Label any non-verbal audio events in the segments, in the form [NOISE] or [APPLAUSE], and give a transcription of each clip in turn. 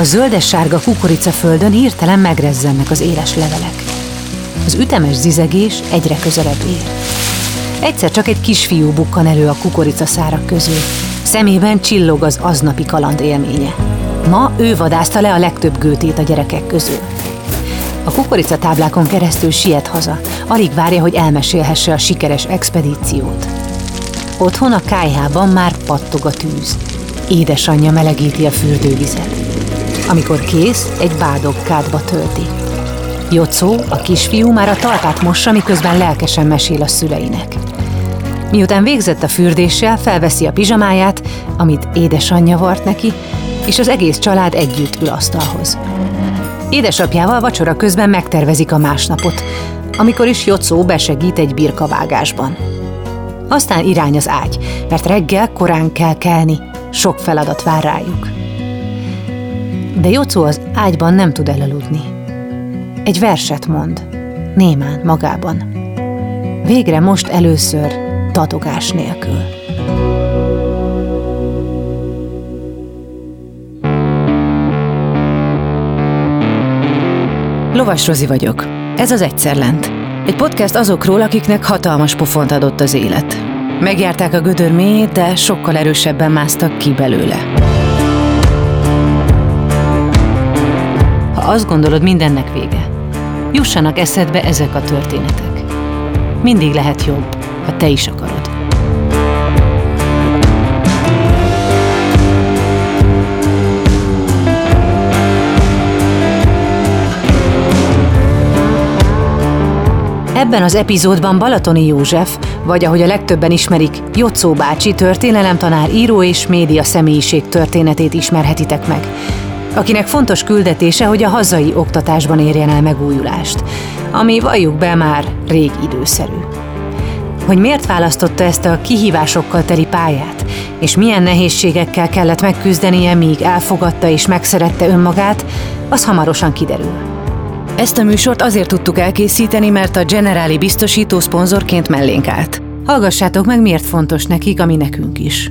A zöldes-sárga kukoricaföldön hirtelen megrezzennek az éles levelek. Az ütemes zizegés egyre közelebb ér. Egyszer csak egy kisfiú bukkan elő a kukoricaszárak közül. Szemében csillog az aznapi kaland élménye. Ma ő vadászta le a legtöbb gőtét a gyerekek közül. A kukoricatáblákon keresztül siet haza, alig várja, hogy elmesélhesse a sikeres expedíciót. Otthon a kájhában már pattog a tűz. Édesanyja melegíti a fürdővizet. Amikor kész, egy bádog kádba tölti. Jocó, a kisfiú már a talpát mossa, miközben lelkesen mesél a szüleinek. Miután végzett a fürdéssel, felveszi a pizsamáját, amit édesanyja vart neki, és az egész család együtt ül asztalhoz. Édesapjával vacsora közben megtervezik a másnapot, amikor is Jocó besegít egy birkavágásban. Aztán irány az ágy, mert reggel korán kell kelni, sok feladat vár rájuk. De Jocó az ágyban nem tud elaludni. Egy verset mond, némán magában. Végre most először tatogás nélkül. Lovas Rozi vagyok. Ez az Egyszer Lent. Egy podcast azokról, akiknek hatalmas pofont adott az élet. Megjárták a gödör mélyét, de sokkal erősebben másztak ki belőle. Ha azt gondolod, mindennek vége, jussanak eszedbe ezek a történetek. Mindig lehet jobb, ha te is akarod. Ebben az epizódban Balatoni József, vagy ahogy a legtöbben ismerik, Jocó bácsi történelemtanár, író és média személyiség történetét ismerhetitek meg, akinek fontos küldetése, hogy a hazai oktatásban érjen el megújulást, ami valljuk be már rég időszerű. Hogy miért választotta ezt a kihívásokkal teli pályát, és milyen nehézségekkel kellett megküzdenie, míg elfogadta és megszerette önmagát, az hamarosan kiderül. Ezt a műsort azért tudtuk elkészíteni, mert a Generáli biztosító szponzorként mellénk állt. Hallgassátok meg, miért fontos nekik, ami nekünk is.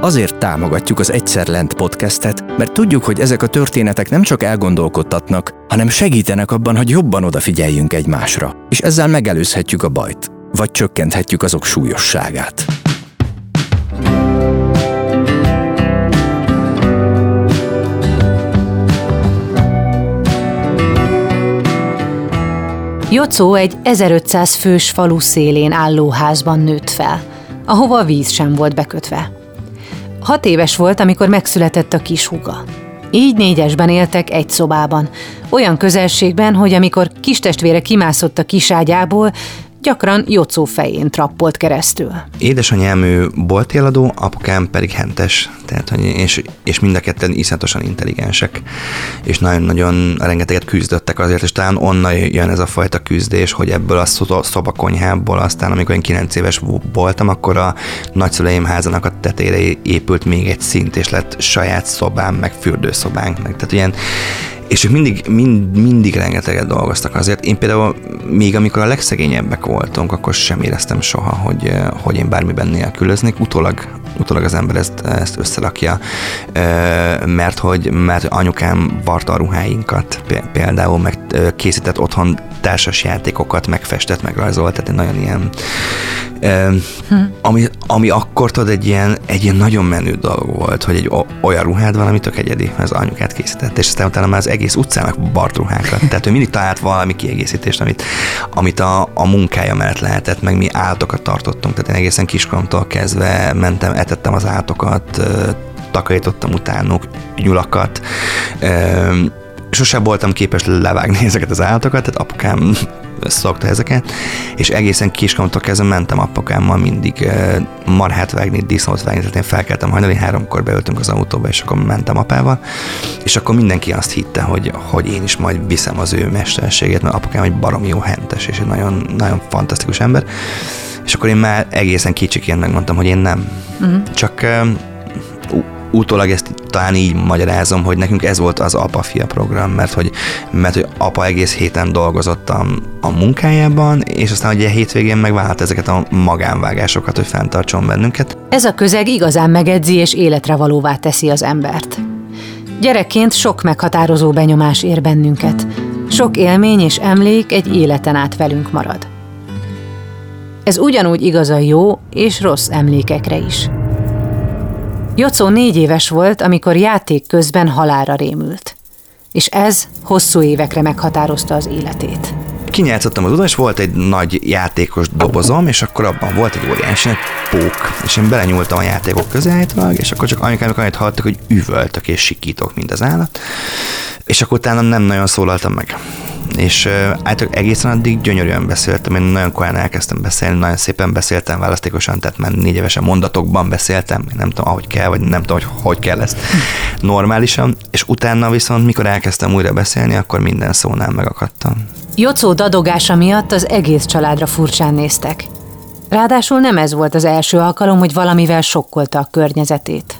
Azért támogatjuk az Egyszer Lent podcastet, mert tudjuk, hogy ezek a történetek nem csak elgondolkodtatnak, hanem segítenek abban, hogy jobban odafigyeljünk egymásra, és ezzel megelőzhetjük a bajt, vagy csökkenthetjük azok súlyosságát. Jocó egy 1500 fős falu szélén álló házban nőtt fel, ahova víz sem volt bekötve. Hat éves volt, amikor megszületett a kis húga. Így négyesben éltek egy szobában, olyan közelségben, hogy amikor kistestvére kimászott a kiságyából, gyakran Jocó fején trappolt keresztül. Édesanyám ő boltéladó, apukám pedig hentes, tehát, hogy, és, és mind a ketten iszonyatosan intelligensek, és nagyon-nagyon rengeteget küzdöttek azért, és talán onnan jön ez a fajta küzdés, hogy ebből a szobakonyhából aztán, amikor én 9 éves voltam, akkor a nagyszüleim házának a tetére épült még egy szint, és lett saját szobám, meg fürdőszobánk, meg tehát ilyen és ők mindig, mind, mindig rengeteget dolgoztak azért. Én például még amikor a legszegényebbek voltunk, akkor sem éreztem soha, hogy, hogy én bármiben nélkülöznék. Utólag, utólag az ember ezt, ezt összerakja, mert hogy mert anyukám varta a ruháinkat például, meg készített otthon társas játékokat, megfestett, megrajzolt, tehát egy nagyon ilyen hm. ami, ami akkor tudod, egy ilyen, egy ilyen nagyon menő dolog volt, hogy egy olyan ruhád van, ami tök egyedi, az anyukát készített, és aztán utána már az egész utcának bart ruhákat. Tehát ő mindig talált valami kiegészítést, amit, amit a, a munkája mellett lehetett, meg mi állatokat tartottunk, tehát én egészen kiskoromtól kezdve mentem, etettem az állatokat, takarítottam utánuk nyulakat, sosem voltam képes levágni [LAUGHS] ezeket az állatokat, tehát apukám szokta ezeket, és egészen kiskoromtól kezdve mentem apakámmal mindig marhát vágni, disznót vágni, tehát én felkeltem hajnali háromkor beöltünk az autóba, és akkor mentem apával, és akkor mindenki azt hitte, hogy, hogy én is majd viszem az ő mesterségét, mert apukám egy baromi jó hentes, és egy nagyon, nagyon fantasztikus ember, és akkor én már egészen kicsiként megmondtam, hogy én nem. Uh-huh. Csak uh, utólag ezt talán így magyarázom, hogy nekünk ez volt az apa-fia program, mert hogy, mert hogy apa egész héten dolgozott a, a munkájában, és aztán ugye hétvégén megvállalt ezeket a magánvágásokat, hogy fenntartson bennünket. Ez a közeg igazán megedzi és életre valóvá teszi az embert. Gyerekként sok meghatározó benyomás ér bennünket. Sok élmény és emlék egy életen át velünk marad. Ez ugyanúgy igaz a jó és rossz emlékekre is. Jocó négy éves volt, amikor játék közben halára rémült. És ez hosszú évekre meghatározta az életét. Kinyátszottam az oda, és volt egy nagy játékos dobozom, és akkor abban volt egy óriási egy pók, és én belenyúltam a játékok közé állítólag, és akkor csak anyukám annyit hallottak, hogy üvöltök és sikítok, mint az állat, és akkor utána nem nagyon szólaltam meg. És általában egészen addig gyönyörűen beszéltem, én nagyon korán elkezdtem beszélni, nagyon szépen beszéltem választékosan, tehát már négy évesen mondatokban beszéltem, nem tudom, ahogy kell, vagy nem tudom, hogy hogy kell ezt normálisan, és utána viszont, mikor elkezdtem újra beszélni, akkor minden szónál megakadtam. Jocó dadogása miatt az egész családra furcsán néztek. Ráadásul nem ez volt az első alkalom, hogy valamivel sokkolta a környezetét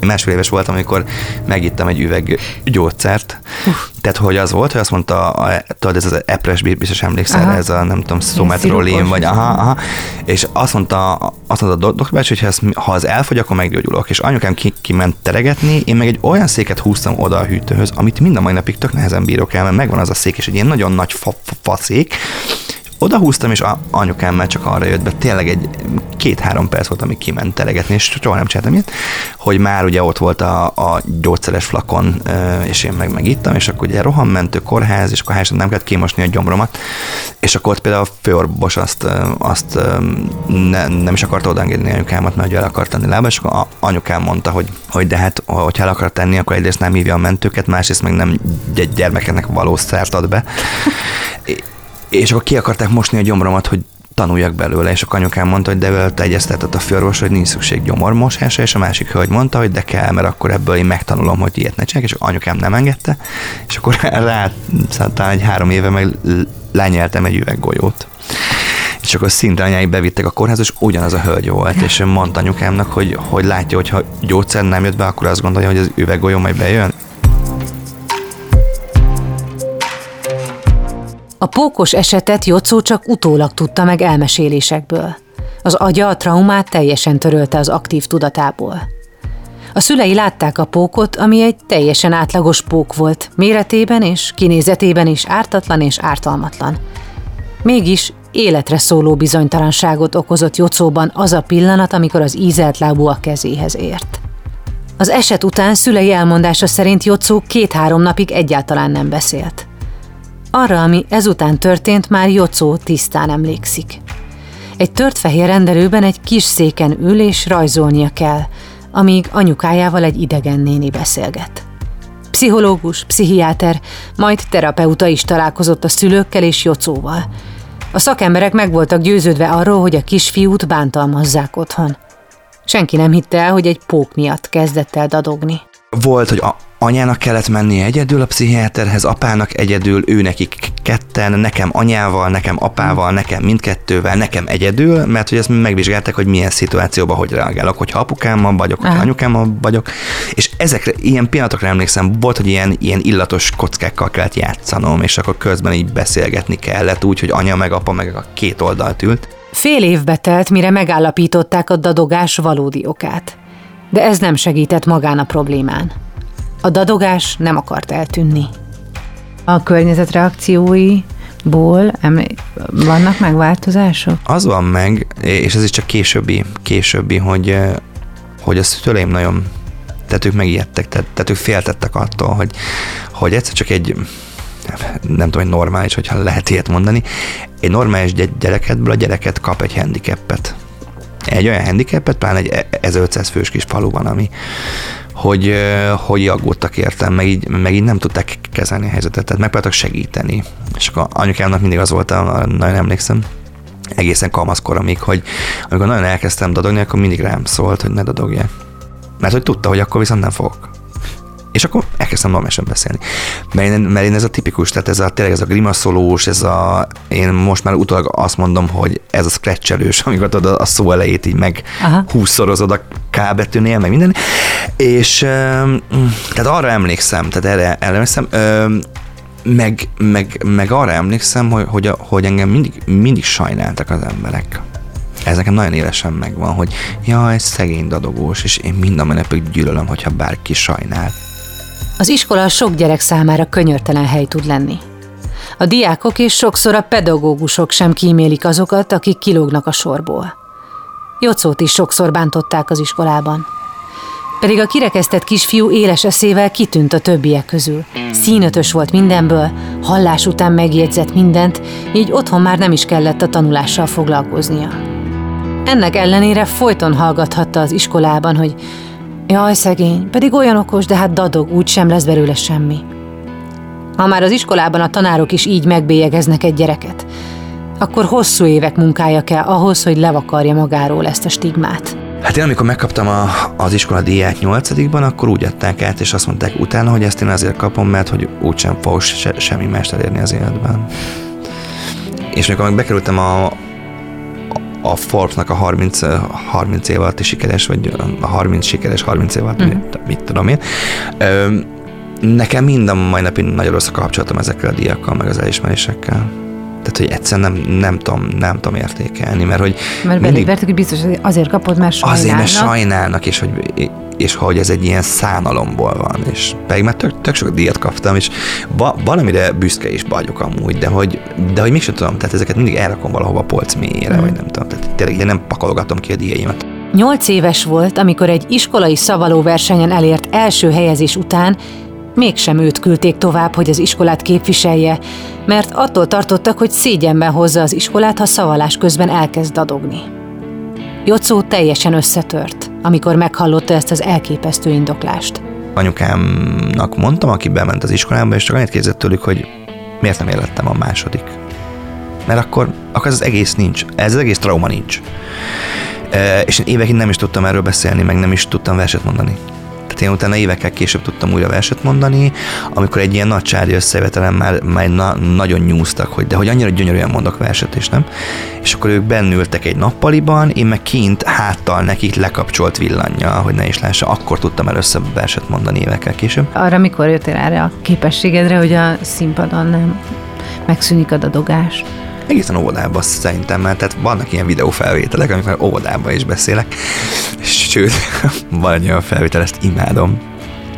másfél éves voltam, amikor megittem egy üveg gyógyszert. Uh. Tehát, hogy az volt, hogy azt mondta, a, tudod, ez az epres, biztos emlékszel, aha. ez a nem tudom, szometrolin, vagy aha, aha, és azt mondta, azt mondta a doktor hogy ha ez, ha az elfogy, akkor meggyógyulok. És anyukám ki, kiment teregetni, én meg egy olyan széket húztam oda a hűtőhöz, amit mind a mai napig tök nehezen bírok el, mert megvan az a szék, és egy ilyen nagyon nagy fa, fa, fa szék, oda húztam, és anyukám már csak arra jött be, tényleg egy két-három perc volt, amíg kiment telegetni, és soha nem csináltam ilyet, hogy már ugye ott volt a, a gyógyszeres flakon, és én meg megittam, és akkor ugye rohammentő kórház, és akkor nem kellett kimosni a gyomromat, és akkor ott például a főorvos azt, azt ne, nem is akarta odaengedni anyukámat, mert el akart tenni lába, és akkor anyukám mondta, hogy, hogy de hát, hogyha el akar tenni, akkor egyrészt nem hívja a mentőket, másrészt meg nem gyermekeknek való szert ad be. [LAUGHS] és akkor ki akarták mosni a gyomromat, hogy tanuljak belőle, és a anyukám mondta, hogy de vele egyeztetett a főorvos, hogy nincs szükség gyomormosásra, és a másik hölgy mondta, hogy de kell, mert akkor ebből én megtanulom, hogy ilyet ne csinálják, és anyukám nem engedte, és akkor [LAUGHS] rá talán egy három éve meg lenyeltem egy üveggolyót. És akkor szinte anyáig bevittek a kórházba, és ugyanaz a hölgy volt, és mondta anyukámnak, hogy, hogy látja, hogy ha gyógyszer nem jött be, akkor azt gondolja, hogy az üveggolyó majd bejön, A pókos esetet Jocó csak utólag tudta meg elmesélésekből. Az agya a traumát teljesen törölte az aktív tudatából. A szülei látták a pókot, ami egy teljesen átlagos pók volt, méretében és kinézetében is ártatlan és ártalmatlan. Mégis életre szóló bizonytalanságot okozott Jocóban az a pillanat, amikor az ízelt lábú a kezéhez ért. Az eset után szülei elmondása szerint Jocó két-három napig egyáltalán nem beszélt. Arra, ami ezután történt, már Jocó tisztán emlékszik. Egy tört fehér rendelőben egy kis széken ül és rajzolnia kell, amíg anyukájával egy idegen néni beszélget. Pszichológus, pszichiáter, majd terapeuta is találkozott a szülőkkel és Jocóval. A szakemberek meg voltak győződve arról, hogy a kisfiút bántalmazzák otthon. Senki nem hitte el, hogy egy pók miatt kezdett el dadogni. Volt, hogy a, anyának kellett mennie egyedül a pszichiáterhez, apának egyedül, ő nekik ketten, nekem anyával, nekem apával, nekem mindkettővel, nekem egyedül, mert hogy ezt megvizsgálták, hogy milyen szituációban hogy reagálok, hogyha apukámmal vagyok, hogyha anyukámmal vagyok, és ezekre, ilyen pillanatokra emlékszem, volt, hogy ilyen, ilyen illatos kockákkal kellett játszanom, és akkor közben így beszélgetni kellett, úgy, hogy anya meg apa meg a két oldalt ült. Fél évbe telt, mire megállapították a dadogás valódi okát. De ez nem segített magán a problémán. A dadogás nem akart eltűnni. A környezet reakcióiból emlé- vannak megváltozások? Az van meg, és ez is csak későbbi, későbbi, hogy, hogy a szüleim nagyon tehát ők megijedtek, tehát, tehát ők féltettek attól, hogy, hogy egyszer csak egy nem tudom, hogy normális, hogyha lehet ilyet mondani, egy normális gyerekedből a gyereket kap egy handicapet. Egy olyan handicapet, pláne egy 1500 fős kis faluban, ami, hogy, hogy aggódtak értem, meg így, meg így nem tudták kezelni a helyzetet, tehát megpróbáltak segíteni. És akkor anyukámnak mindig az volt, nagyon emlékszem, egészen kamaszkoromig, hogy amikor nagyon elkezdtem dadogni, akkor mindig rám szólt, hogy ne dadogjál. Mert hogy tudta, hogy akkor viszont nem fogok. És akkor elkezdtem normálisan beszélni. Mert én, mert én ez a tipikus, tehát ez a, tényleg ez a grimaszolós, ez a, én most már utólag azt mondom, hogy ez a scratchelős, [LAUGHS] amikor tudod a szó elejét így meg húszszorozod a K betűnél, meg minden. És tehát arra emlékszem, tehát erre emlékszem, meg, meg, meg arra emlékszem, hogy, hogy, hogy engem mindig, mindig sajnáltak az emberek. Ez nekem nagyon élesen megvan, hogy jaj, szegény dadogós, és én minden menepig gyűlölöm, hogyha bárki sajnál. Az iskola sok gyerek számára könyörtelen hely tud lenni. A diákok és sokszor a pedagógusok sem kímélik azokat, akik kilógnak a sorból. Jocót is sokszor bántották az iskolában. Pedig a kirekesztett kisfiú éles eszével kitűnt a többiek közül. Színötös volt mindenből, hallás után megjegyzett mindent, így otthon már nem is kellett a tanulással foglalkoznia. Ennek ellenére folyton hallgathatta az iskolában, hogy Jaj, szegény, pedig olyan okos, de hát dadog, úgy sem lesz belőle semmi. Ha már az iskolában a tanárok is így megbélyegeznek egy gyereket, akkor hosszú évek munkája kell ahhoz, hogy levakarja magáról ezt a stigmát. Hát én amikor megkaptam a, az iskola díját nyolcadikban, akkor úgy adták át, és azt mondták utána, hogy ezt én azért kapom, mert hogy úgysem fogok se, semmi mást elérni az életben. És amikor bekerültem a, a Forbes-nak a 30, 30 év alatti sikeres, vagy a 30 sikeres 30 év alatt, uh-huh. mit, mit tudom én. Nekem mind a mai napig nagyon rossz a kapcsolatom ezekkel a diakkal, meg az elismerésekkel. Tehát, hogy egyszerűen nem, nem, tudom, nem tudom értékelni, mert hogy... Mert mindig, hogy biztos azért kapod, mert sajnálnak. Azért, mert sajnálnak, és hogy és hogy ez egy ilyen szánalomból van, és pedig már tök, tök sok díjat kaptam, és va, valamire büszke is vagyok amúgy, de hogy, de hogy mégsem tudom, tehát ezeket mindig elrakom valahova a polc mélyére, mm. vagy nem tudom, tehát tényleg nem pakolgatom ki a díjaimat. Nyolc éves volt, amikor egy iskolai szavaló versenyen elért első helyezés után mégsem őt küldték tovább, hogy az iskolát képviselje, mert attól tartottak, hogy szégyenben hozza az iskolát, ha szavalás közben elkezd dadogni. Jocó teljesen összetört, amikor meghallotta ezt az elképesztő indoklást. Anyukámnak mondtam, aki bement az iskolába, és csak annyit kérdezett tőlük, hogy miért nem élettem a második. Mert akkor, akkor ez az egész nincs, ez az egész trauma nincs. És én évekig nem is tudtam erről beszélni, meg nem is tudtam verset mondani. Tehát én utána évekkel később tudtam újra verset mondani, amikor egy ilyen nagy csádi összevetelen már, már na, nagyon nyúztak, hogy de hogy annyira gyönyörűen mondok verset, és nem. És akkor ők bennültek egy nappaliban, én meg kint háttal nekik lekapcsolt villanya, hogy ne is lássa, akkor tudtam először verset mondani évekkel később. Arra mikor jöttél erre a képességedre, hogy a színpadon nem megszűnik a dadogás? Egészen óvodában szerintem, mert tehát vannak ilyen videófelvételek, amikor óvodában is beszélek, sőt, [LAUGHS] van egy olyan felvétel, ezt imádom,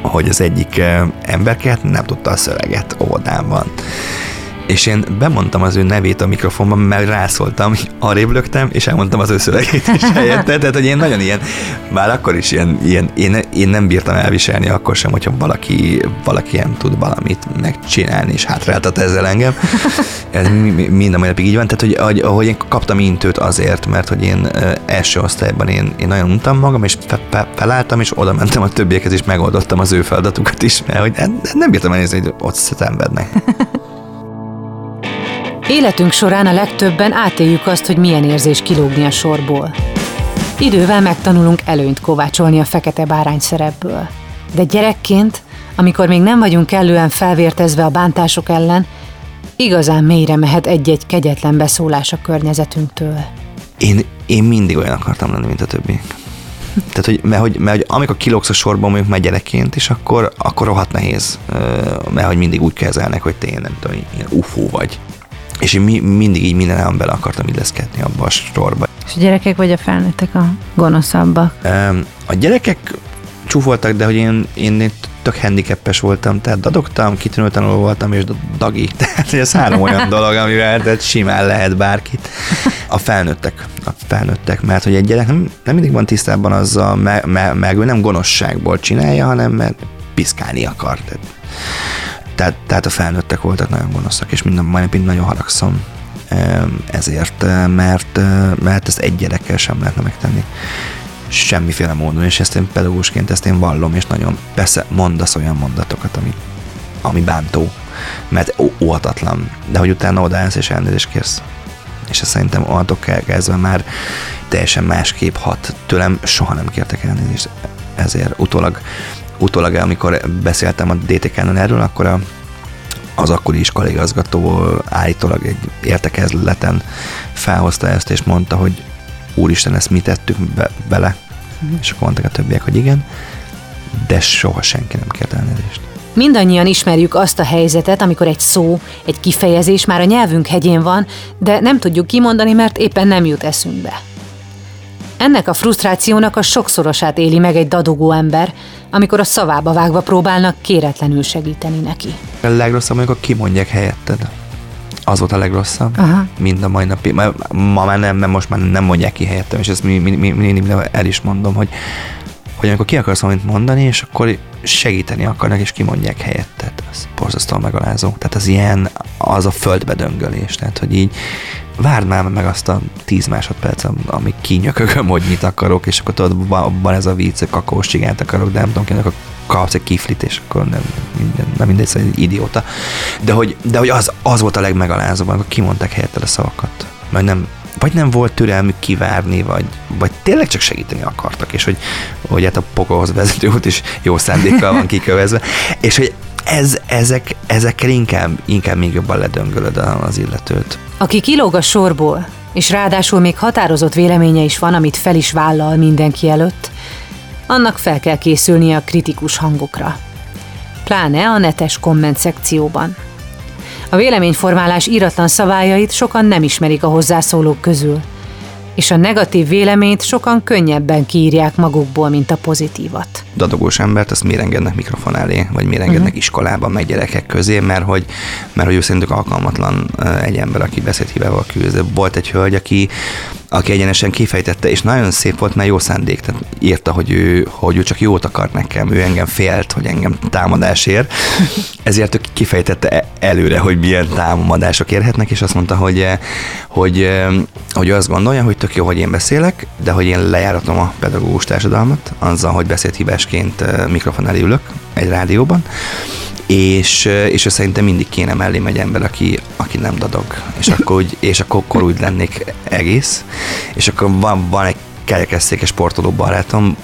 hogy az egyik eh, emberke nem tudta a szöveget óvodában és én bemondtam az ő nevét a mikrofonban, mert rászóltam, arrébb lögtem, és elmondtam az ő szövegét is [LAUGHS] helyette, tehát hogy én nagyon ilyen, már akkor is ilyen, ilyen én, én, nem bírtam elviselni akkor sem, hogyha valaki, valaki nem tud valamit megcsinálni, és hátráltat ezzel engem. Ez mind a mai napig így van, tehát hogy ahogy én kaptam intőt azért, mert hogy én első osztályban én, én nagyon untam magam, és fe, fe, felálltam, és oda mentem a többiekhez, és megoldottam az ő feladatukat is, mert hogy nem bírtam elnézni, hogy ott szenvednek. [LAUGHS] Életünk során a legtöbben átéljük azt, hogy milyen érzés kilógni a sorból. Idővel megtanulunk előnyt kovácsolni a fekete bárány szerepből. De gyerekként, amikor még nem vagyunk kellően felvértezve a bántások ellen, igazán mélyre mehet egy-egy kegyetlen beszólás a környezetünktől. Én, én mindig olyan akartam lenni, mint a többi. Tehát, hogy, mert, hogy, mert hogy amikor kilógsz a sorban, mondjuk már gyerekként, és akkor, akkor rohadt nehéz, mert hogy mindig úgy kezelnek, hogy te nem tudom, ilyen ufó vagy. És én mi, mindig így minden bele akartam illeszkedni abba a sorba. És a gyerekek vagy a felnőttek a gonoszabbak? A gyerekek csúfoltak, de hogy én, én tök handicapes voltam, tehát dadogtam, kitűnő tanuló voltam, és dagi. [LAUGHS] Tehát ez három olyan [LAUGHS] dolog, amivel tehát simán lehet bárkit. A felnőttek, a felnőttek, mert hogy egy gyerek nem, nem mindig van tisztában azzal, meg, meg, meg ő nem gonoszságból csinálja, hanem mert piszkálni akar. Tehát tehát, tehát a felnőttek voltak nagyon gonoszak, és minden, majd nagyon haragszom ezért, mert, mert ezt egy gyerekkel sem lehetne megtenni. semmiféle módon, és ezt én pedagógusként ezt én vallom, és nagyon persze mondasz olyan mondatokat, ami, ami bántó, mert óhatatlan, de hogy utána odaállsz és elnézést kérsz. És ezt szerintem onnantól kezdve már teljesen másképp hat. Tőlem soha nem kértek elnézést ezért. Utólag, utólag amikor beszéltem a DTK-non erről, akkor a, az akkori iskoligazgató állítólag egy értekezleten felhozta ezt, és mondta, hogy úristen, ezt mi tettük be, bele. Mm. És akkor mondták a többiek, hogy igen, de soha senki nem kért elnézést. Mindannyian ismerjük azt a helyzetet, amikor egy szó, egy kifejezés már a nyelvünk hegyén van, de nem tudjuk kimondani, mert éppen nem jut eszünkbe. Ennek a frusztrációnak a sokszorosát éli meg egy dadogó ember, amikor a szavába vágva próbálnak kéretlenül segíteni neki. A legrosszabb, amikor kimondják helyetted. Az volt a legrosszabb, Aha. mind a mai napig. Ma, ma már nem, mert most már nem mondják ki helyettem, és ezt mindig mi, mi, mi, el is mondom, hogy hogy amikor ki akarsz valamit mondani, és akkor segíteni akarnak, és kimondják helyetted. Ez borzasztóan megalázó. Tehát az ilyen, az a földbe döngölés. Tehát, hogy így várd már meg azt a 10 másodperc, amíg kinyökögöm, hogy mit akarok, és akkor tudod, van ez a vicc, kakós csigánt akarok, de nem tudom, kinek a kapsz egy kiflit, és akkor nem, minden, nem mindegy, szóval egy idióta. De hogy, de hogy az, az volt a legmegalázóbb, amikor kimondták helyetted a szavakat. Mert nem, vagy nem volt türelmük kivárni, vagy, vagy tényleg csak segíteni akartak, és hogy, hogy hát a pokolhoz vezető út is jó szándékkal van kikövezve, [LAUGHS] és hogy ez, ezek, ezekkel inkább, inkább még jobban ledöngölöd az illetőt. Aki kilóg a sorból, és ráadásul még határozott véleménye is van, amit fel is vállal mindenki előtt, annak fel kell készülnie a kritikus hangokra. Pláne a netes komment szekcióban. A véleményformálás íratlan szabályait sokan nem ismerik a hozzászólók közül, és a negatív véleményt sokan könnyebben kiírják magukból, mint a pozitívat. Dadogós embert azt miért engednek mikrofon elé, vagy miért engednek uh-huh. iskolában, meg gyerekek közé, mert hogy, mert hogy ő szerintük alkalmatlan egy ember, aki beszédhívával küzd. Volt egy hölgy, aki aki egyenesen kifejtette, és nagyon szép volt, mert jó szándék, tehát írta, hogy ő, hogy ő csak jót akart nekem, ő engem félt, hogy engem támadás ér, [LAUGHS] ezért ő kifejtette e- előre, hogy milyen támadások érhetnek, és azt mondta, hogy, hogy, hogy ő azt gondolja, hogy tök jó, hogy én beszélek, de hogy én lejáratom a pedagógus társadalmat, azzal, hogy beszédhívásként mikrofon elé ülök egy rádióban, és, és szerintem mindig kéne mellé egy ember, aki, aki nem dadog, és akkor, úgy, és akkor, akkor úgy lennék egész, és akkor van, van egy kerekesszékes sportoló barátom,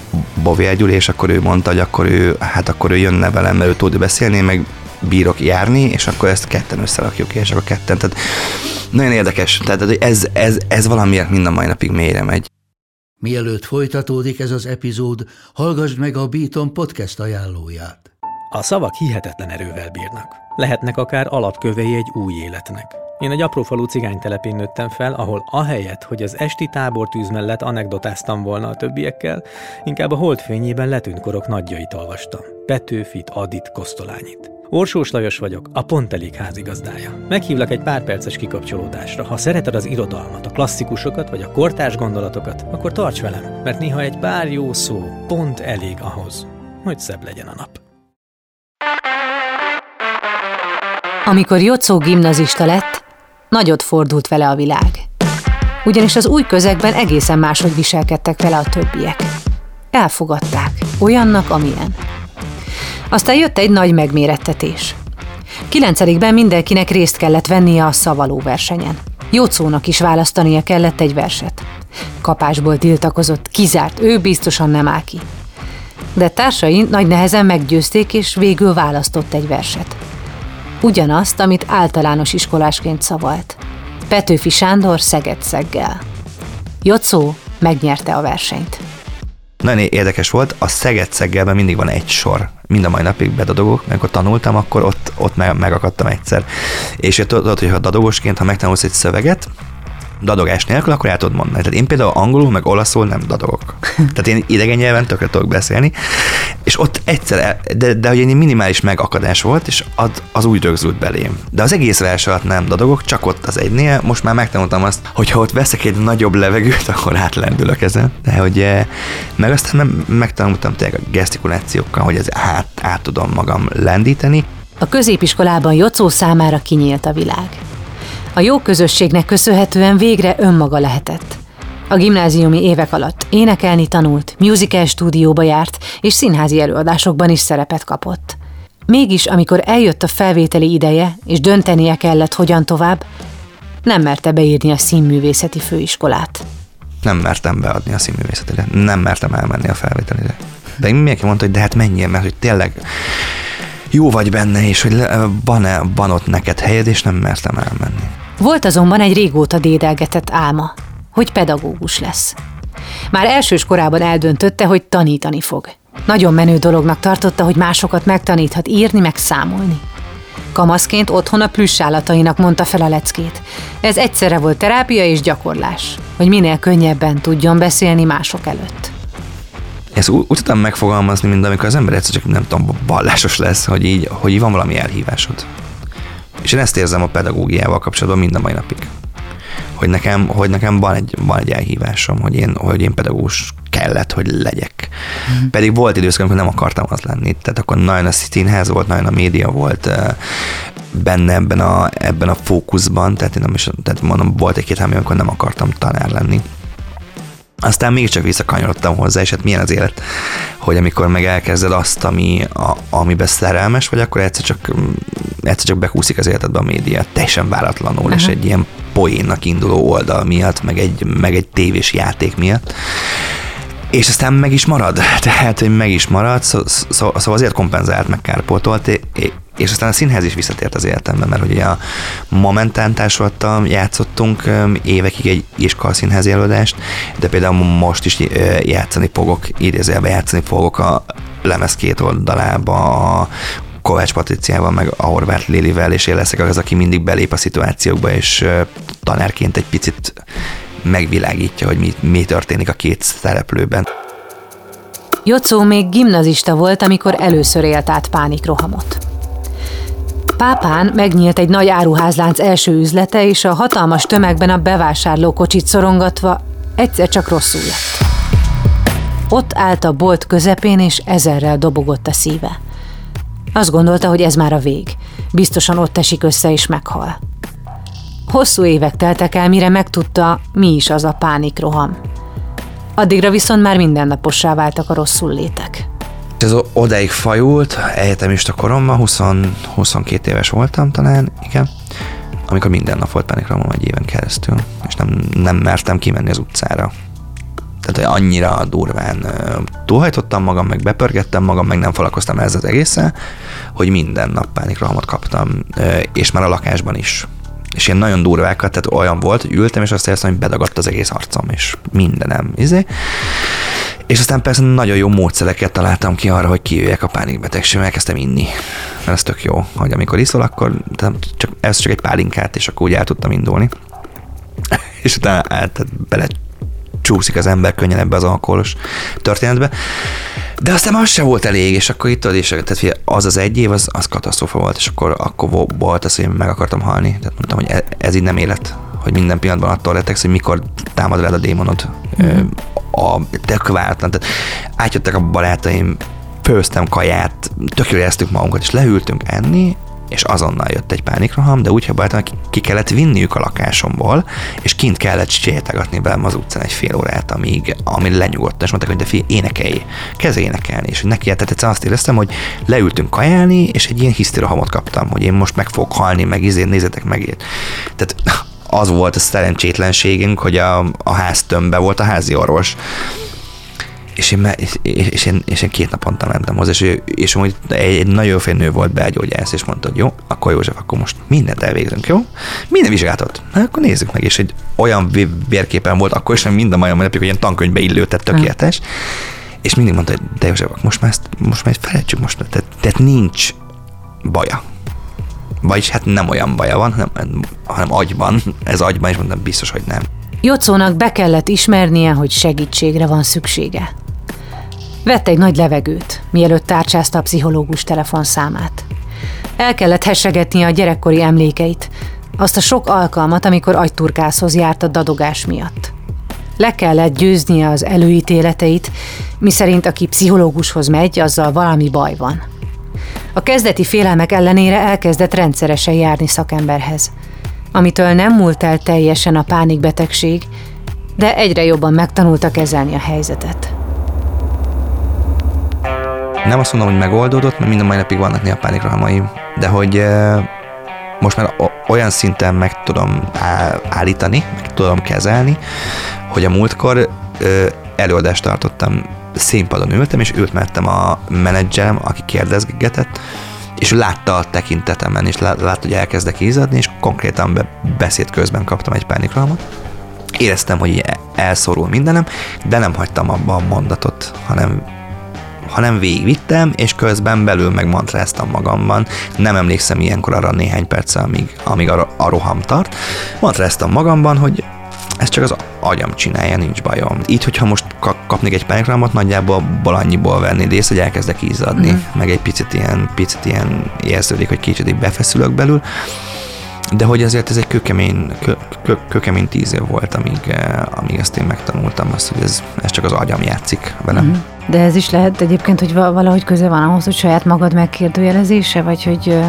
Bovi Gyuri, és akkor ő mondta, hogy akkor ő, hát akkor ő jönne velem, mert ő tud beszélni, meg bírok járni, és akkor ezt ketten összerakjuk, és akkor ketten, tehát nagyon érdekes, tehát ez, ez, ez valamiért mind a mai napig mélyre megy. Mielőtt folytatódik ez az epizód, hallgassd meg a Beaton podcast ajánlóját. A szavak hihetetlen erővel bírnak. Lehetnek akár alapkövei egy új életnek. Én egy aprófalú cigánytelepén nőttem fel, ahol ahelyett, hogy az esti tábortűz mellett anekdotáztam volna a többiekkel, inkább a holdfényében letűnt korok nagyjait olvastam. Petőfit, Adit, Kosztolányit. Orsós Lajos vagyok, a Pont Elég házigazdája. Meghívlak egy pár perces kikapcsolódásra. Ha szereted az irodalmat, a klasszikusokat vagy a kortárs gondolatokat, akkor tarts velem, mert néha egy pár jó szó pont elég ahhoz, hogy szebb legyen a nap. Amikor Jocó gimnazista lett, nagyot fordult vele a világ. Ugyanis az új közegben egészen máshogy viselkedtek vele a többiek. Elfogadták, olyannak, amilyen. Aztán jött egy nagy megmérettetés. Kilencedikben mindenkinek részt kellett vennie a szavaló versenyen. Jocónak is választania kellett egy verset. Kapásból tiltakozott, kizárt, ő biztosan nem áll ki. De társai nagy nehezen meggyőzték, és végül választott egy verset ugyanazt, amit általános iskolásként szavalt. Petőfi Sándor Szeged-szeggel. Jocó megnyerte a versenyt. Nagyon érdekes volt, a szeged mindig van egy sor. Mind a mai napig bedadogok, mert amikor tanultam, akkor ott, ott meg, megakadtam egyszer. És tudod, hogy ha dadogosként, ha megtanulsz egy szöveget, dadogás nélkül, akkor el tudod mondani. Tehát én például angolul, meg olaszul nem dadogok. [LAUGHS] Tehát én idegen nyelven tökre tudok beszélni, és ott egyszer, el, de, de hogy egy minimális megakadás volt, és az, az úgy rögzült belém. De az egész vers alatt nem dadogok, csak ott az egynél. Most már megtanultam azt, hogy ha ott veszek egy nagyobb levegőt, [LAUGHS] akkor átlendülök ezen. De hogy eh, meg aztán megtanultam tényleg a gesztikulációkkal, hogy ez át, át tudom magam lendíteni. A középiskolában Jocó számára kinyílt a világ. A jó közösségnek köszönhetően végre önmaga lehetett. A gimnáziumi évek alatt énekelni tanult, musical stúdióba járt, és színházi előadásokban is szerepet kapott. Mégis, amikor eljött a felvételi ideje, és döntenie kellett, hogyan tovább, nem merte beírni a színművészeti főiskolát. Nem mertem beadni a színművészetére, nem mertem elmenni a felvételire. De mindenki mondta, hogy de hát menjél, mert hogy tényleg jó vagy benne, és hogy van-e, van ott neked helyed, és nem mertem elmenni. Volt azonban egy régóta dédelgetett álma, hogy pedagógus lesz. Már elsős korában eldöntötte, hogy tanítani fog. Nagyon menő dolognak tartotta, hogy másokat megtaníthat írni, meg számolni. Kamaszként otthon a plüssállatainak mondta fel a leckét. Ez egyszerre volt terápia és gyakorlás, hogy minél könnyebben tudjon beszélni mások előtt. Ezt úgy, úgy tudtam megfogalmazni, mint amikor az ember egyszer csak nem tudom, vallásos lesz, hogy így, hogy így van valami elhívásod. És én ezt érzem a pedagógiával kapcsolatban mind a mai napig. Hogy nekem, hogy nekem van, egy, van egy elhívásom, hogy én, hogy én pedagógus kellett, hogy legyek. Mm. Pedig volt időszak, amikor nem akartam az lenni. Tehát akkor nagyon a színház volt, nagyon a média volt benne ebben a, ebben a fókuszban, tehát én nem is, tehát mondom, volt egy-két amikor nem akartam tanár lenni. Aztán mégiscsak visszakanyarodtam hozzá, és hát milyen az élet, hogy amikor meg elkezded azt, ami, a, amiben szerelmes vagy, akkor egyszer csak, egyszer csak bekúszik az életedbe a média, teljesen váratlanul, uh-huh. és egy ilyen poénnak induló oldal miatt, meg egy, meg egy tévés játék miatt. És aztán meg is marad, [LAUGHS] tehát hogy meg is marad, szó, szó, szóval azért kompenzált, meg kárpótolt, és aztán a színház is visszatért az életembe, mert ugye a Momentán társulattal játszottunk évekig egy iskolaszínházi előadást, de például most is játszani fogok, idézőjelben játszani fogok a lemez két oldalába a Kovács Patriciával, meg a Horváth Lilivel, és én leszek az, aki mindig belép a szituációkba, és tanárként egy picit megvilágítja, hogy mi, mi történik a két szereplőben. Jocó még gimnazista volt, amikor először élt át pánikrohamot. Pápán megnyílt egy nagy áruházlánc első üzlete, és a hatalmas tömegben a bevásárló kocsit szorongatva egyszer csak rosszul lett. Ott állt a bolt közepén, és ezerrel dobogott a szíve. Azt gondolta, hogy ez már a vég. Biztosan ott esik össze és meghal. Hosszú évek teltek el, mire megtudta, mi is az a pánikroham. Addigra viszont már mindennapossá váltak a rosszul létek. Ez odáig fajult, egyetemista koromban, 20, 22 éves voltam talán, igen, amikor minden nap volt pánikrohamom egy éven keresztül, és nem, nem mertem kimenni az utcára. Tehát hogy annyira durván túlhajtottam magam, meg bepörgettem magam, meg nem foglalkoztam ezzel az egészen, hogy minden nap pánikrohamot kaptam, és már a lakásban is és ilyen nagyon durvákat, tehát olyan volt, hogy ültem, és azt éreztem, hogy bedagadt az egész arcom, és mindenem. Izé. És aztán persze nagyon jó módszereket találtam ki arra, hogy kijöjjek a pánikbetegségbe, elkezdtem inni. Mert ez tök jó, hogy amikor iszol, akkor csak, ez csak egy pálinkát, és akkor úgy el tudtam indulni. [LAUGHS] és utána tehát bele csúszik az ember könnyen ebbe az alkoholos történetbe. De aztán az se volt elég, és akkor itt és tehát az az egy év, az, az katasztrófa volt, és akkor, akkor volt az, hogy meg akartam halni. Tehát mondtam, hogy e, ez így nem élet, hogy minden pillanatban attól rettegsz, hogy mikor támad rád a démonod. Mm. A, tök váratlan. Tehát átjöttek a barátaim, főztem kaját, tök jól magunkat, és leültünk enni, és azonnal jött egy pánikroham, de úgy hogy ki kellett vinniük a lakásomból, és kint kellett sétálgatni velem az utcán egy fél órát, amíg, amíg lenyugodt, és mondták, hogy de fi, énekelj, kezd énekelni, és neki tehát egyszer azt éreztem, hogy leültünk kajálni, és egy ilyen hisztirohamot kaptam, hogy én most meg fogok halni, meg izé, nézzetek meg. Tehát az volt a szerencsétlenségünk, hogy a, a ház tömbbe volt a házi orvos, és én, és, én, és én két naponta mentem hozzá, és, és amúgy egy, egy nagyon fél nő volt belgyógyász, és mondta, hogy jó, akkor József, akkor most mindent elvégzünk, jó? Minden vizsgálatot. Na, akkor nézzük meg, és egy olyan vérképen volt akkor is, nem mind a napig, hogy ilyen tankönyvbe illő, tehát tökéletes. Hmm. És mindig mondta, hogy de József, most már ezt, most már ezt felejtsük most, tehát, tehát nincs baja. Vagyis hát nem olyan baja van, hanem, hanem agyban, ez agyban, és mondtam, biztos, hogy nem. Jocónak be kellett ismernie, hogy segítségre van szüksége. Vett egy nagy levegőt, mielőtt tárcsázta a pszichológus telefonszámát. El kellett hessegetni a gyerekkori emlékeit, azt a sok alkalmat, amikor agyturkászhoz járt a dadogás miatt. Le kellett győznie az előítéleteit, miszerint aki pszichológushoz megy, azzal valami baj van. A kezdeti félelmek ellenére elkezdett rendszeresen járni szakemberhez. Amitől nem múlt el teljesen a pánikbetegség, de egyre jobban megtanulta kezelni a helyzetet. Nem azt mondom, hogy megoldódott, mert minden mai napig vannak néha pánikrohamaim, de hogy most már olyan szinten meg tudom állítani, meg tudom kezelni, hogy a múltkor előadást tartottam, színpadon ültem, és ült mertem a menedzserem, aki kérdezgetett, és látta a tekintetemen, és látta, hogy elkezdek ízadni, és konkrétan beszéd közben kaptam egy pánikrohamot. Éreztem, hogy elszorul mindenem, de nem hagytam abba a mondatot, hanem hanem végigvittem, és közben belül meg mantráztam magamban. Nem emlékszem ilyenkor arra néhány perc, amíg, amíg a, a roham tart. Mantráztam magamban, hogy ez csak az agyam csinálja, nincs bajom. Így, hogyha most kapnék egy pánikrámot, nagyjából annyiból venni rész, hogy elkezdek izzadni, mm. meg egy picit ilyen, picit ilyen érződik, hogy kicsit befeszülök belül, de hogy azért ez egy kökemény, kö, kö, kökemény tíz év volt, amíg, eh, amíg ezt én megtanultam, azt, hogy ez, ez csak az agyam játszik velem. Mm. De ez is lehet egyébként, hogy valahogy köze van ahhoz, hogy saját magad megkérdőjelezése, vagy hogy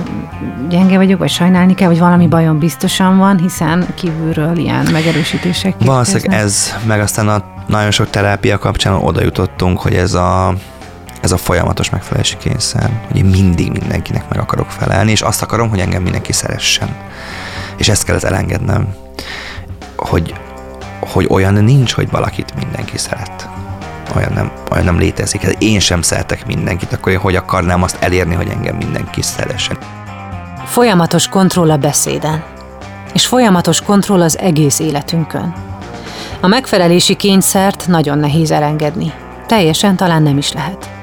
gyenge vagyok, vagy sajnálni kell, vagy valami bajom biztosan van, hiszen kívülről ilyen megerősítések Valószínűleg ez, meg aztán a nagyon sok terápia kapcsán oda jutottunk, hogy ez a ez a folyamatos megfelelési kényszer, hogy én mindig mindenkinek meg akarok felelni, és azt akarom, hogy engem mindenki szeressen. És ezt kellett elengednem, hogy, hogy olyan nincs, hogy valakit mindenki szeret olyan nem, olyan nem létezik. Hát én sem szeretek mindenkit, akkor én hogy akarnám azt elérni, hogy engem mindenki szeressen. Folyamatos kontroll a beszéden, és folyamatos kontroll az egész életünkön. A megfelelési kényszert nagyon nehéz elengedni. Teljesen talán nem is lehet.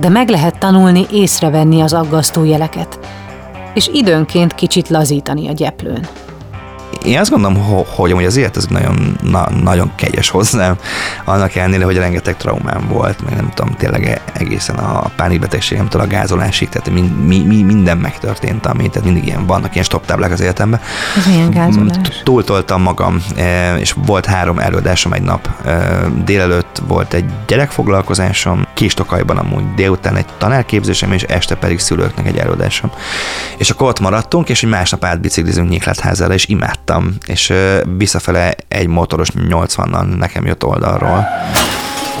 De meg lehet tanulni észrevenni az aggasztó jeleket, és időnként kicsit lazítani a gyeplőn én azt gondolom, hogy, hogy az élet ez nagyon, na, nagyon kegyes hozzám, annak ellenére, hogy rengeteg traumám volt, meg nem tudom, tényleg egészen a pánikbetegségemtől a gázolásig, tehát mi, mi, mi, minden megtörtént, ami, tehát mindig ilyen vannak ilyen stop táblák az életemben. Ez milyen gázolás? Túltoltam magam, e, és volt három előadásom egy nap. E, délelőtt volt egy gyerekfoglalkozásom, Kistokajban amúgy délután egy tanárképzésem, és este pedig szülőknek egy előadásom. És akkor ott maradtunk, és egy másnap átbiciklizünk Nyíklátházára, és imádtam voltam, és visszafele egy motoros 80-nal nekem jött oldalról.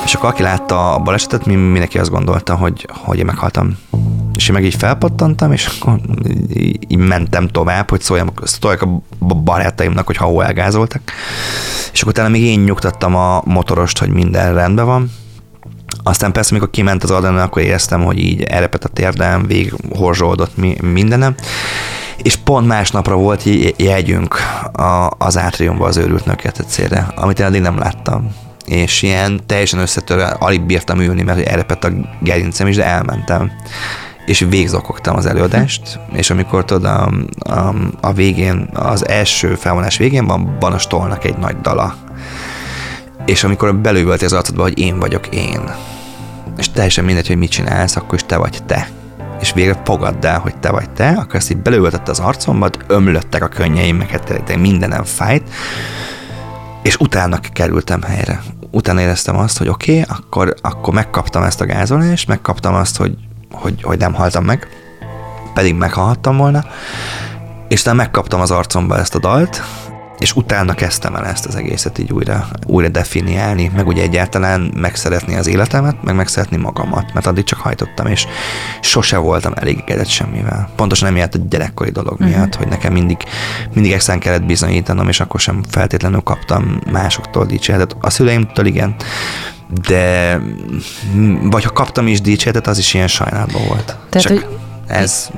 És akkor aki látta a balesetet, mindenki azt gondolta, hogy, hogy én meghaltam. És én meg így felpattantam, és akkor így mentem tovább, hogy szóljam, szóljak a barátaimnak, hogy ha elgázoltak. És akkor utána még én nyugtattam a motorost, hogy minden rendben van. Aztán persze, amikor kiment az adrenalin, akkor éreztem, hogy így elrepett a térdem, végig horzsolódott mindenem és pont másnapra volt jegyünk a, az átriumba az őrült nöketecére, amit én eddig nem láttam. És ilyen teljesen összetörve, alig bírtam ülni, mert elrepett a gerincem is, de elmentem. És végzokogtam az előadást, és amikor tudod, a, a, a végén, az első felvonás végén van, a stolnak egy nagy dala. És amikor belővölti az arcodba, hogy én vagyok én, és teljesen mindegy, hogy mit csinálsz, akkor is te vagy te és végre fogadd el, hogy te vagy te, akkor ezt így belőltette az arcomba, ömlöttek a könnyeim, meg mindenem fájt, és utána kerültem helyre. Utána éreztem azt, hogy oké, okay, akkor, akkor megkaptam ezt a gázolást, megkaptam azt, hogy, hogy, hogy nem haltam meg, pedig meghalhattam volna, és utána megkaptam az arcomba ezt a dalt, és utána kezdtem el ezt az egészet így újra, újra definiálni, meg ugye egyáltalán megszeretni az életemet, meg megszeretni magamat, mert addig csak hajtottam, és sose voltam elégedett semmivel. Pontosan emiatt a gyerekkori dolog uh-huh. miatt, hogy nekem mindig, mindig extrán kellett bizonyítanom, és akkor sem feltétlenül kaptam másoktól dicséretet. A szüleimtől igen, de vagy ha kaptam is dicséretet, az is ilyen sajnálatban volt. Tehát, Csak hogy ez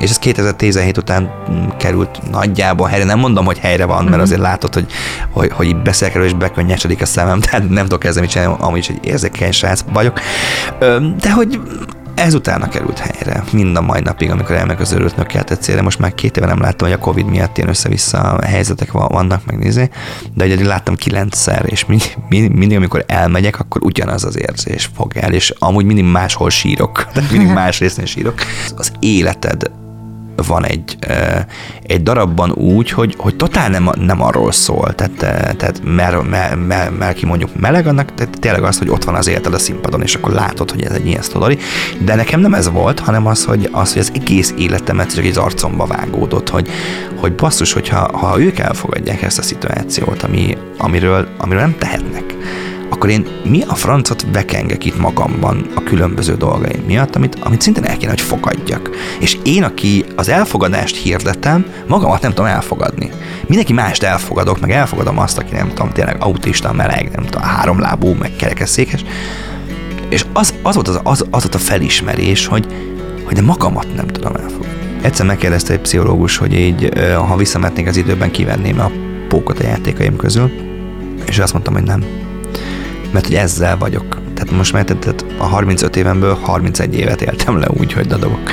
és ez 2017 után került nagyjából helyre. Nem mondom, hogy helyre van, mert mhm. azért látod, hogy, hogy, hogy beszélek és bekönnyesedik a szemem, [LAUGHS] tehát nem tudok ezzel mit csinálni, amúgy is egy érzékeny srác vagyok. De hogy utána került helyre, mind a mai napig, amikor elmegy az örült célra. Most már két éve nem láttam, hogy a Covid miatt ilyen össze-vissza helyzetek vannak megnézni, de ugye láttam kilencszer, és mindig, mindig, amikor elmegyek, akkor ugyanaz az érzés fog el, és amúgy mindig máshol sírok, tehát mindig [LAUGHS] más részén sírok. Az életed van egy, egy darabban úgy, hogy, hogy totál nem, nem arról szól, tehát, tehát mert, mert, mert, mert mondjuk meleg, annak tehát tényleg az, hogy ott van az életed a színpadon, és akkor látod, hogy ez egy ilyen sztori, de nekem nem ez volt, hanem az, hogy az, hogy az egész életemet csak egy arcomba vágódott, hogy, hogy basszus, hogyha ha ők elfogadják ezt a szituációt, ami, amiről, amiről nem tehetnek, akkor én mi a francot vekengek itt magamban a különböző dolgaim miatt, amit, amit szintén el kéne, hogy fogadjak. És én, aki az elfogadást hirdetem, magamat nem tudom elfogadni. Mindenki mást elfogadok, meg elfogadom azt, aki nem tudom, tényleg autista, meleg, nem tudom, háromlábú, meg kerekesszékes. És az, az, volt az, az, az volt a felismerés, hogy, hogy de magamat nem tudom elfogadni. Egyszer megkérdezte egy pszichológus, hogy így, ha visszametnék az időben, kivenném a pókot a játékaim közül, és azt mondtam, hogy nem mert hogy ezzel vagyok. Tehát most már tehát a 35 évemből 31 évet éltem le úgy, hogy dadogok.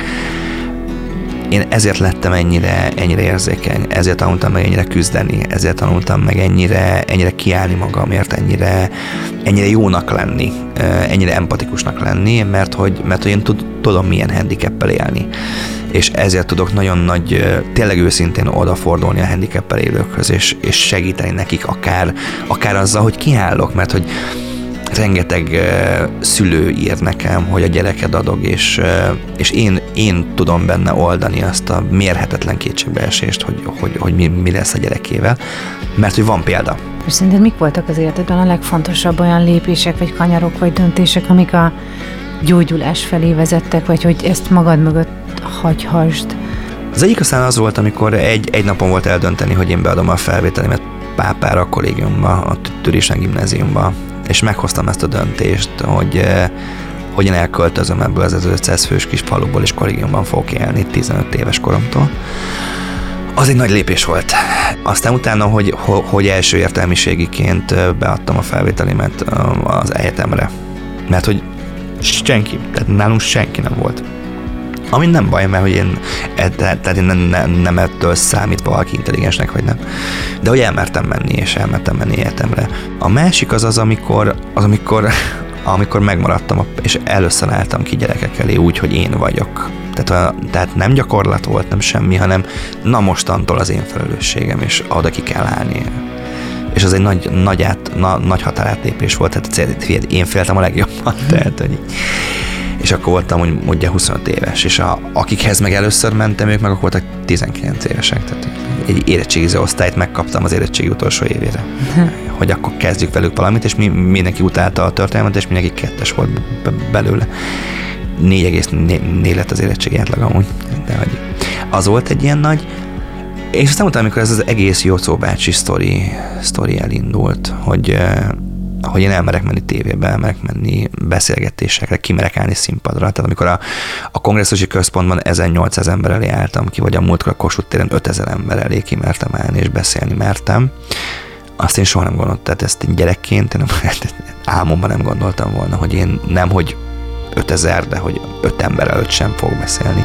Én ezért lettem ennyire, ennyire érzékeny, ezért tanultam meg ennyire küzdeni, ezért tanultam meg ennyire, ennyire kiállni magamért, ennyire, ennyire jónak lenni, ennyire empatikusnak lenni, mert hogy, mert hogy én tud, tudom milyen handicappel élni. És ezért tudok nagyon nagy, tényleg őszintén odafordulni a handicappel élőkhöz, és, és segíteni nekik akár, akár azzal, hogy kiállok, mert hogy rengeteg uh, szülő ír nekem, hogy a gyereked adog, és, uh, és én, én tudom benne oldani azt a mérhetetlen kétségbeesést, hogy, hogy, hogy mi, mi lesz a gyerekével, mert hogy van példa. És szerinted mik voltak az életedben a legfontosabb olyan lépések, vagy kanyarok, vagy döntések, amik a gyógyulás felé vezettek, vagy hogy ezt magad mögött hagyhasd? Az egyik aztán az volt, amikor egy, egy napon volt eldönteni, hogy én beadom a felvételimet Pápára a kollégiumba, a Türisen gimnáziumba, és meghoztam ezt a döntést, hogy eh, hogy én elköltözöm ebből az 500 fős kis faluból, és kollégiumban fogok élni 15 éves koromtól. Az egy nagy lépés volt. Aztán utána, hogy, hogy első értelmiségiként eh, beadtam a felvételimet eh, az egyetemre. Mert hogy senki, tehát nálunk senki nem volt. Ami nem baj, mert hogy én, e, tehát én nem, nem, nem ettől számít valaki intelligensnek, vagy nem. De hogy elmertem menni, és elmertem menni egyetemre. A másik az az, amikor, az amikor, [LAUGHS] amikor megmaradtam, és először álltam ki gyerekek elé úgy, hogy én vagyok. Tehát, tehát nem gyakorlat volt, nem semmi, hanem na mostantól az én felelősségem, és oda ki kell állni. És az egy nagy, nagy, át, na, nagy határátlépés volt, tehát én féltem a legjobban, [LAUGHS] tehát hogy és akkor voltam hogy mondja 25 éves, és a, akikhez meg először mentem, ők meg akkor voltak 19 évesek, tehát egy érettségiző osztályt megkaptam az érettségi utolsó évére, [LAUGHS] hogy akkor kezdjük velük valamit, és mi, mindenki utálta a történelmet, és mindenki kettes volt belőle. 4,4 lett az érettségi átlag amúgy, de hogy az volt egy ilyen nagy, és aztán utána, amikor ez az egész Jocó bácsi sztori, sztori elindult, hogy hogy én elmerek menni tévébe, elmerek menni beszélgetésekre, kimerek állni színpadra. Tehát amikor a, a kongresszusi központban 1800 ember elé álltam ki, vagy a múltkor a Kossuth téren 5000 ember elé kimertem állni és beszélni mertem, azt én soha nem gondoltam, tehát ezt gyerekként, én nem, [LAUGHS] álmomban nem gondoltam volna, hogy én nem, hogy 5000, de hogy 5 ember előtt sem fog beszélni.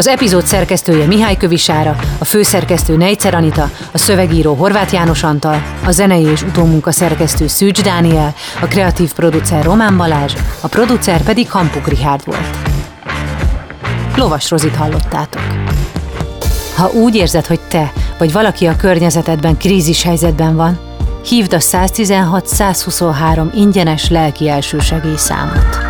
Az epizód szerkesztője Mihály Kövisára, a főszerkesztő Nejcer Anita, a szövegíró Horváth János Antal, a zenei és utómunka szerkesztő Szűcs Dániel, a kreatív producer Román Balázs, a producer pedig Hampuk Rihárd volt. Lovas Rozit hallottátok. Ha úgy érzed, hogy te vagy valaki a környezetedben krízis helyzetben van, hívd a 116 123 ingyenes lelki elsősegély számot.